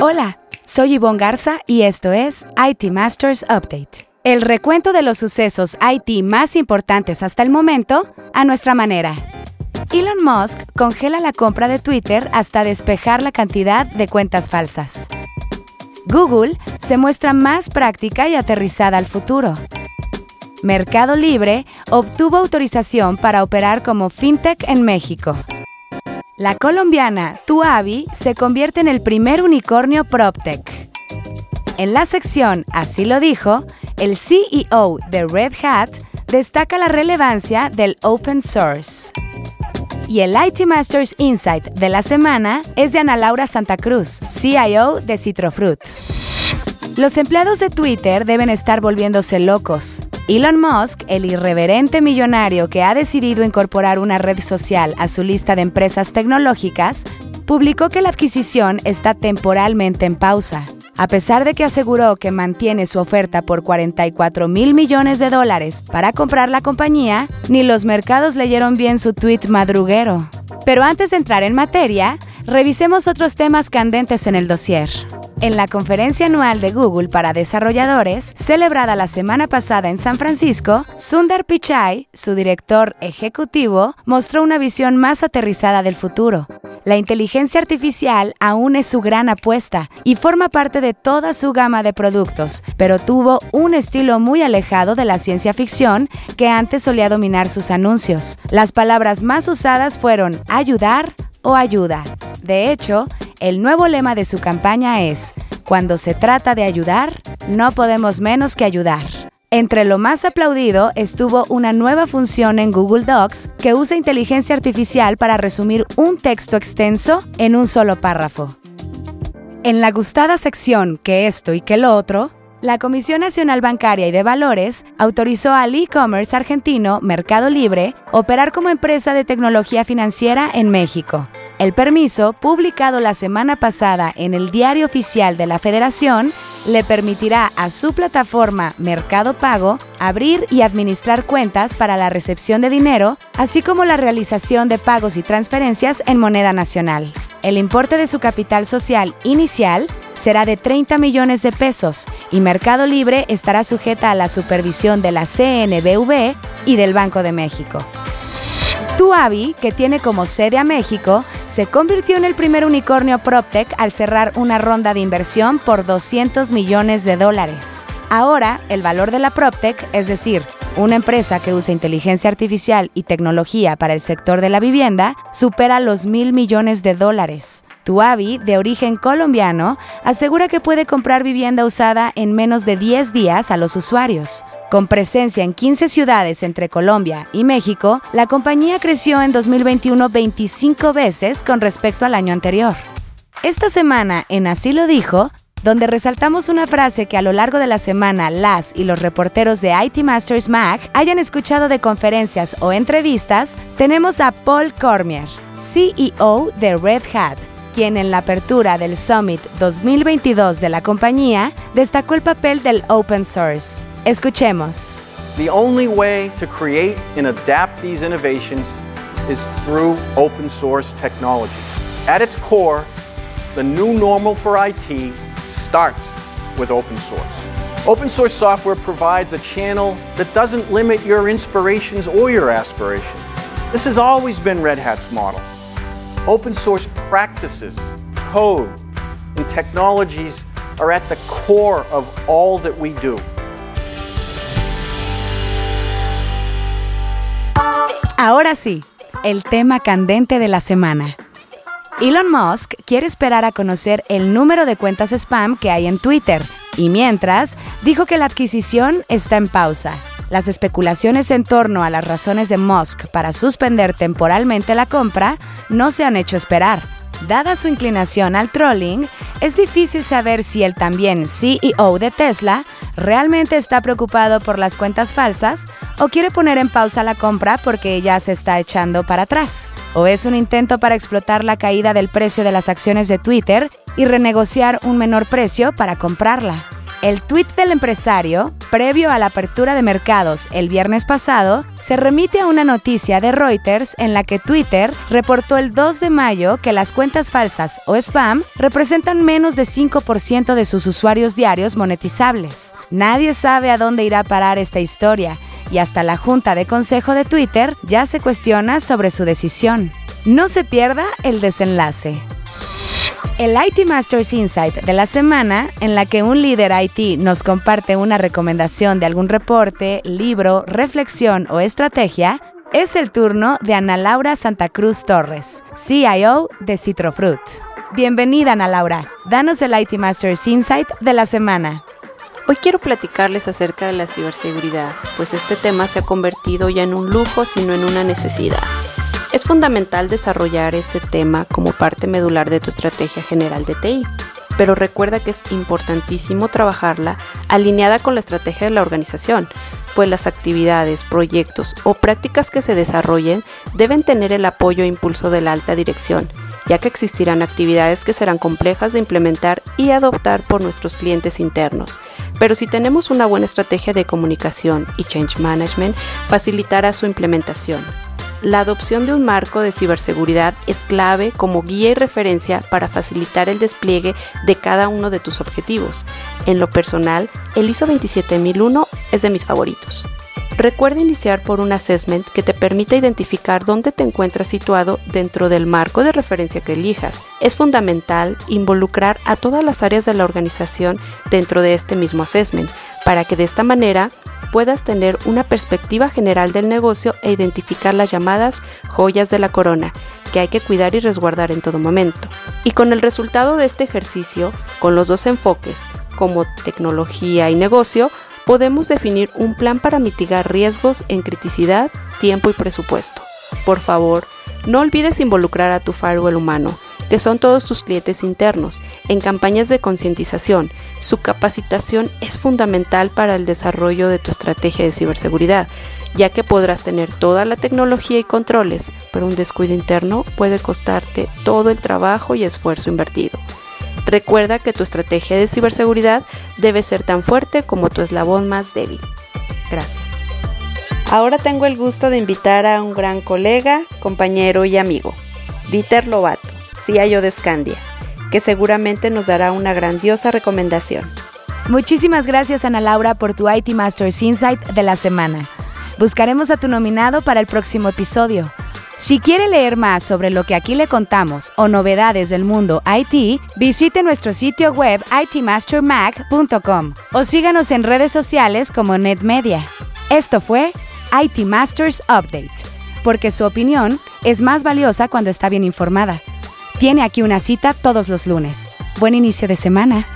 Hola, soy Yvonne Garza y esto es IT Masters Update. El recuento de los sucesos IT más importantes hasta el momento a nuestra manera. Elon Musk congela la compra de Twitter hasta despejar la cantidad de cuentas falsas. Google se muestra más práctica y aterrizada al futuro. Mercado Libre obtuvo autorización para operar como fintech en México. La colombiana Tuavi se convierte en el primer unicornio PropTech. En la sección Así lo dijo, el CEO de Red Hat destaca la relevancia del open source. Y el IT Masters Insight de la semana es de Ana Laura Santa Cruz, CIO de Citrofruit. Los empleados de Twitter deben estar volviéndose locos. Elon Musk, el irreverente millonario que ha decidido incorporar una red social a su lista de empresas tecnológicas, publicó que la adquisición está temporalmente en pausa. A pesar de que aseguró que mantiene su oferta por 44 mil millones de dólares para comprar la compañía, ni los mercados leyeron bien su tweet madruguero. Pero antes de entrar en materia, revisemos otros temas candentes en el dossier. En la conferencia anual de Google para desarrolladores, celebrada la semana pasada en San Francisco, Sundar Pichai, su director ejecutivo, mostró una visión más aterrizada del futuro. La inteligencia artificial aún es su gran apuesta y forma parte de toda su gama de productos, pero tuvo un estilo muy alejado de la ciencia ficción que antes solía dominar sus anuncios. Las palabras más usadas fueron ayudar o ayuda. De hecho, el nuevo lema de su campaña es, cuando se trata de ayudar, no podemos menos que ayudar. Entre lo más aplaudido estuvo una nueva función en Google Docs que usa inteligencia artificial para resumir un texto extenso en un solo párrafo. En la gustada sección que esto y que lo otro, la Comisión Nacional Bancaria y de Valores autorizó al e-commerce argentino Mercado Libre operar como empresa de tecnología financiera en México. El permiso, publicado la semana pasada en el Diario Oficial de la Federación, le permitirá a su plataforma Mercado Pago abrir y administrar cuentas para la recepción de dinero, así como la realización de pagos y transferencias en moneda nacional. El importe de su capital social inicial será de 30 millones de pesos y Mercado Libre estará sujeta a la supervisión de la CNBV y del Banco de México. Tuavi, que tiene como sede a México, se convirtió en el primer unicornio PropTech al cerrar una ronda de inversión por 200 millones de dólares. Ahora, el valor de la PropTech, es decir, una empresa que usa inteligencia artificial y tecnología para el sector de la vivienda, supera los mil millones de dólares. Tuavi, de origen colombiano, asegura que puede comprar vivienda usada en menos de 10 días a los usuarios. Con presencia en 15 ciudades entre Colombia y México, la compañía creció en 2021 25 veces con respecto al año anterior. Esta semana, en Así lo dijo, donde resaltamos una frase que a lo largo de la semana las y los reporteros de IT Masters Mac hayan escuchado de conferencias o entrevistas, tenemos a Paul Cormier, CEO de Red Hat, quien en la apertura del Summit 2022 de la compañía destacó el papel del open source. Escuchemos. The only way to create and adapt these innovations is through open source technology. At its core, the new normal for IT starts with open source. Open source software provides a channel that doesn't limit your inspirations or your aspirations. This has always been Red Hat's model. Open source practices, code, and technologies are at the core of all that we do. Ahora sí, el tema candente de la semana. Elon Musk quiere esperar a conocer el número de cuentas spam que hay en Twitter y mientras dijo que la adquisición está en pausa. Las especulaciones en torno a las razones de Musk para suspender temporalmente la compra no se han hecho esperar. Dada su inclinación al trolling, es difícil saber si el también CEO de Tesla realmente está preocupado por las cuentas falsas o quiere poner en pausa la compra porque ya se está echando para atrás, o es un intento para explotar la caída del precio de las acciones de Twitter y renegociar un menor precio para comprarla. El tuit del empresario, previo a la apertura de mercados el viernes pasado, se remite a una noticia de Reuters en la que Twitter reportó el 2 de mayo que las cuentas falsas o spam representan menos de 5% de sus usuarios diarios monetizables. Nadie sabe a dónde irá a parar esta historia y hasta la Junta de Consejo de Twitter ya se cuestiona sobre su decisión. No se pierda el desenlace. El IT Masters Insight de la semana, en la que un líder IT nos comparte una recomendación de algún reporte, libro, reflexión o estrategia, es el turno de Ana Laura Santa Cruz Torres, CIO de Citrofruit. Bienvenida Ana Laura, danos el IT Masters Insight de la semana. Hoy quiero platicarles acerca de la ciberseguridad, pues este tema se ha convertido ya en un lujo, sino en una necesidad. Es fundamental desarrollar este tema como parte medular de tu estrategia general de TI, pero recuerda que es importantísimo trabajarla alineada con la estrategia de la organización, pues las actividades, proyectos o prácticas que se desarrollen deben tener el apoyo e impulso de la alta dirección, ya que existirán actividades que serán complejas de implementar y adoptar por nuestros clientes internos. Pero si tenemos una buena estrategia de comunicación y change management, facilitará su implementación la adopción de un marco de ciberseguridad es clave como guía y referencia para facilitar el despliegue de cada uno de tus objetivos. En lo personal, el ISO 27001 es de mis favoritos. Recuerda iniciar por un assessment que te permita identificar dónde te encuentras situado dentro del marco de referencia que elijas. Es fundamental involucrar a todas las áreas de la organización dentro de este mismo assessment, para que de esta manera puedas tener una perspectiva general del negocio e identificar las llamadas joyas de la corona que hay que cuidar y resguardar en todo momento. Y con el resultado de este ejercicio, con los dos enfoques, como tecnología y negocio, podemos definir un plan para mitigar riesgos en criticidad, tiempo y presupuesto. Por favor, no olvides involucrar a tu firewall humano que son todos tus clientes internos, en campañas de concientización. Su capacitación es fundamental para el desarrollo de tu estrategia de ciberseguridad, ya que podrás tener toda la tecnología y controles, pero un descuido interno puede costarte todo el trabajo y esfuerzo invertido. Recuerda que tu estrategia de ciberseguridad debe ser tan fuerte como tu eslabón más débil. Gracias. Ahora tengo el gusto de invitar a un gran colega, compañero y amigo, Dieter Lobato. CIO de Scandia, que seguramente nos dará una grandiosa recomendación. Muchísimas gracias Ana Laura por tu IT Masters Insight de la semana. Buscaremos a tu nominado para el próximo episodio. Si quiere leer más sobre lo que aquí le contamos o novedades del mundo IT, visite nuestro sitio web itmastermag.com o síganos en redes sociales como NetMedia. Esto fue IT Masters Update, porque su opinión es más valiosa cuando está bien informada. Tiene aquí una cita todos los lunes. Buen inicio de semana.